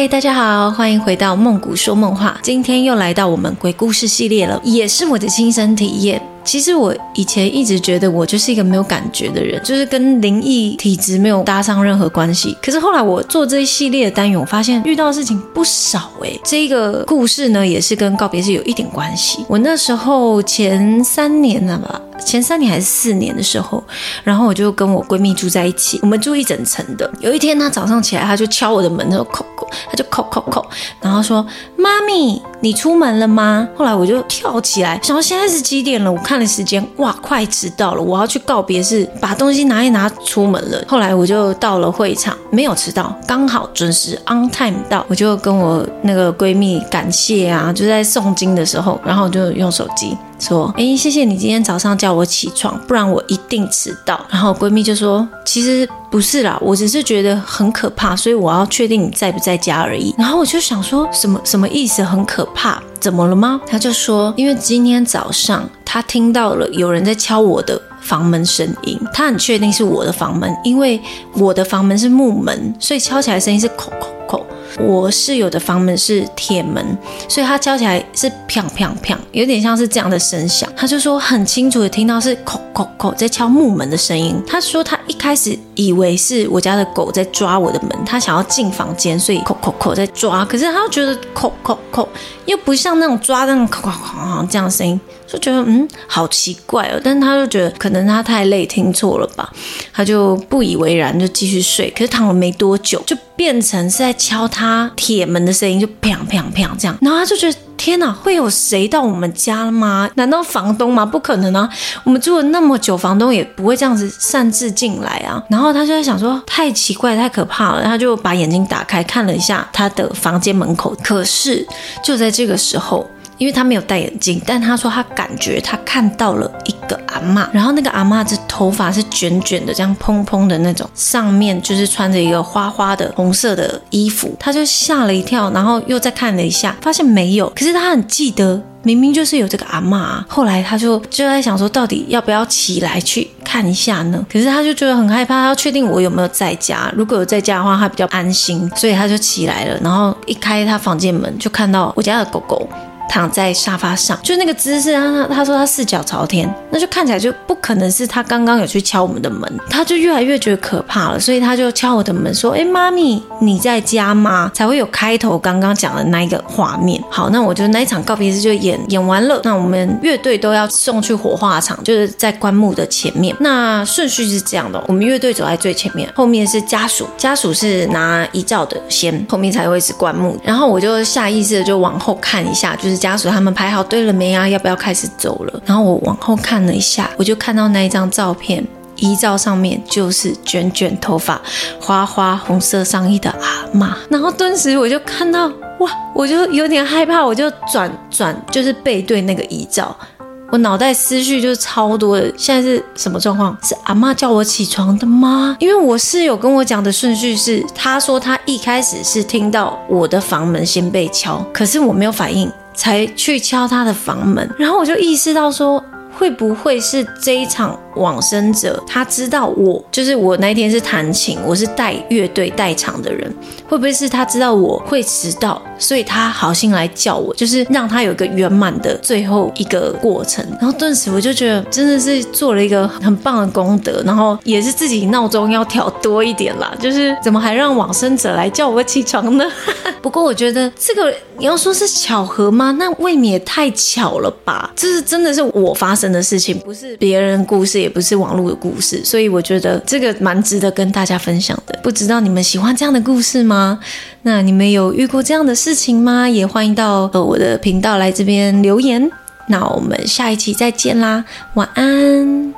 嗨，大家好，欢迎回到梦谷说梦话。今天又来到我们鬼故事系列了，也是我的亲身体验。其实我以前一直觉得我就是一个没有感觉的人，就是跟灵异体质没有搭上任何关系。可是后来我做这一系列的单元，我发现遇到的事情不少诶。这个故事呢，也是跟告别式有一点关系。我那时候前三年了吧，前三年还是四年的时候，然后我就跟我闺蜜住在一起，我们住一整层的。有一天她早上起来，她就敲我的门，她说叩叩，她就叩叩叩，然后说：“妈咪，你出门了吗？”后来我就跳起来，想说现在是几点了？我看。的时间哇，快迟到了！我要去告别式，把东西拿一拿，出门了。后来我就到了会场，没有迟到，刚好准时 on time 到。我就跟我那个闺蜜感谢啊，就在诵经的时候，然后就用手机。说，哎，谢谢你今天早上叫我起床，不然我一定迟到。然后闺蜜就说，其实不是啦，我只是觉得很可怕，所以我要确定你在不在家而已。然后我就想说，什么什么意思？很可怕？怎么了吗？她就说，因为今天早上他听到了有人在敲我的房门声音，他很确定是我的房门，因为我的房门是木门，所以敲起来声音是叩叩叩。我室友的房门是铁门，所以他敲起来是砰砰砰，有点像是这样的声响。他就说很清楚的听到是叩叩叩在敲木门的声音。他说他一开始以为是我家的狗在抓我的门，它想要进房间，所以扣扣扣在抓。可是它又觉得扣扣扣又不像那种抓那种叩叩叩这样的声音。就觉得嗯，好奇怪哦，但是他就觉得可能它太累听错了吧，它就不以为然，就继续睡。可是躺了没多久，就变成是在敲他铁门的声音，就砰砰砰这样。然后它就觉得天哪，会有谁到我们家吗？难道房东吗？不可能啊！我们住了那么久，房东也不会这样子擅自进来啊。然后他就在想说，太奇怪，太可怕了。他就把眼睛打开看了一下他的房间门口，可是就在这个时候。因为他没有戴眼镜，但他说他感觉他看到了一个阿妈，然后那个阿妈的头发是卷卷的，这样蓬蓬的那种，上面就是穿着一个花花的红色的衣服，他就吓了一跳，然后又再看了一下，发现没有，可是他很记得，明明就是有这个阿妈。后来他就就在想说，到底要不要起来去看一下呢？可是他就觉得很害怕，他要确定我有没有在家，如果有在家的话，他比较安心，所以他就起来了，然后一开他房间门，就看到我家的狗狗。躺在沙发上，就那个姿势，他他说他四脚朝天，那就看起来就不可能是他刚刚有去敲我们的门，他就越来越觉得可怕了，所以他就敲我的门说：“哎，妈咪，你在家吗？”才会有开头刚刚讲的那一个画面。好，那我就那一场告别式就演演完了，那我们乐队都要送去火化场，就是在棺木的前面。那顺序是这样的，我们乐队走在最前面，后面是家属，家属是拿遗照的先，后面才会是棺木。然后我就下意识的就往后看一下，就是。家属他们排好队了没啊？要不要开始走了？然后我往后看了一下，我就看到那一张照片，遗照上面就是卷卷头发、花花红色上衣的阿妈。然后顿时我就看到，哇，我就有点害怕，我就转转，就是背对那个遗照。我脑袋思绪就超多的。现在是什么状况？是阿妈叫我起床的吗？因为我室友跟我讲的顺序是，他说他一开始是听到我的房门先被敲，可是我没有反应。才去敲他的房门，然后我就意识到说，会不会是这一场往生者，他知道我就是我那天是弹琴，我是带乐队带场的人，会不会是他知道我会迟到？所以他好心来叫我，就是让他有一个圆满的最后一个过程。然后顿时我就觉得真的是做了一个很棒的功德，然后也是自己闹钟要调多一点啦。就是怎么还让往生者来叫我起床呢？不过我觉得这个你要说是巧合吗？那未免也太巧了吧？这是真的是我发生的事情，不是别人故事，也不是网络的故事。所以我觉得这个蛮值得跟大家分享的。不知道你们喜欢这样的故事吗？那你们有遇过这样的事情吗？也欢迎到我的频道来这边留言。那我们下一期再见啦，晚安。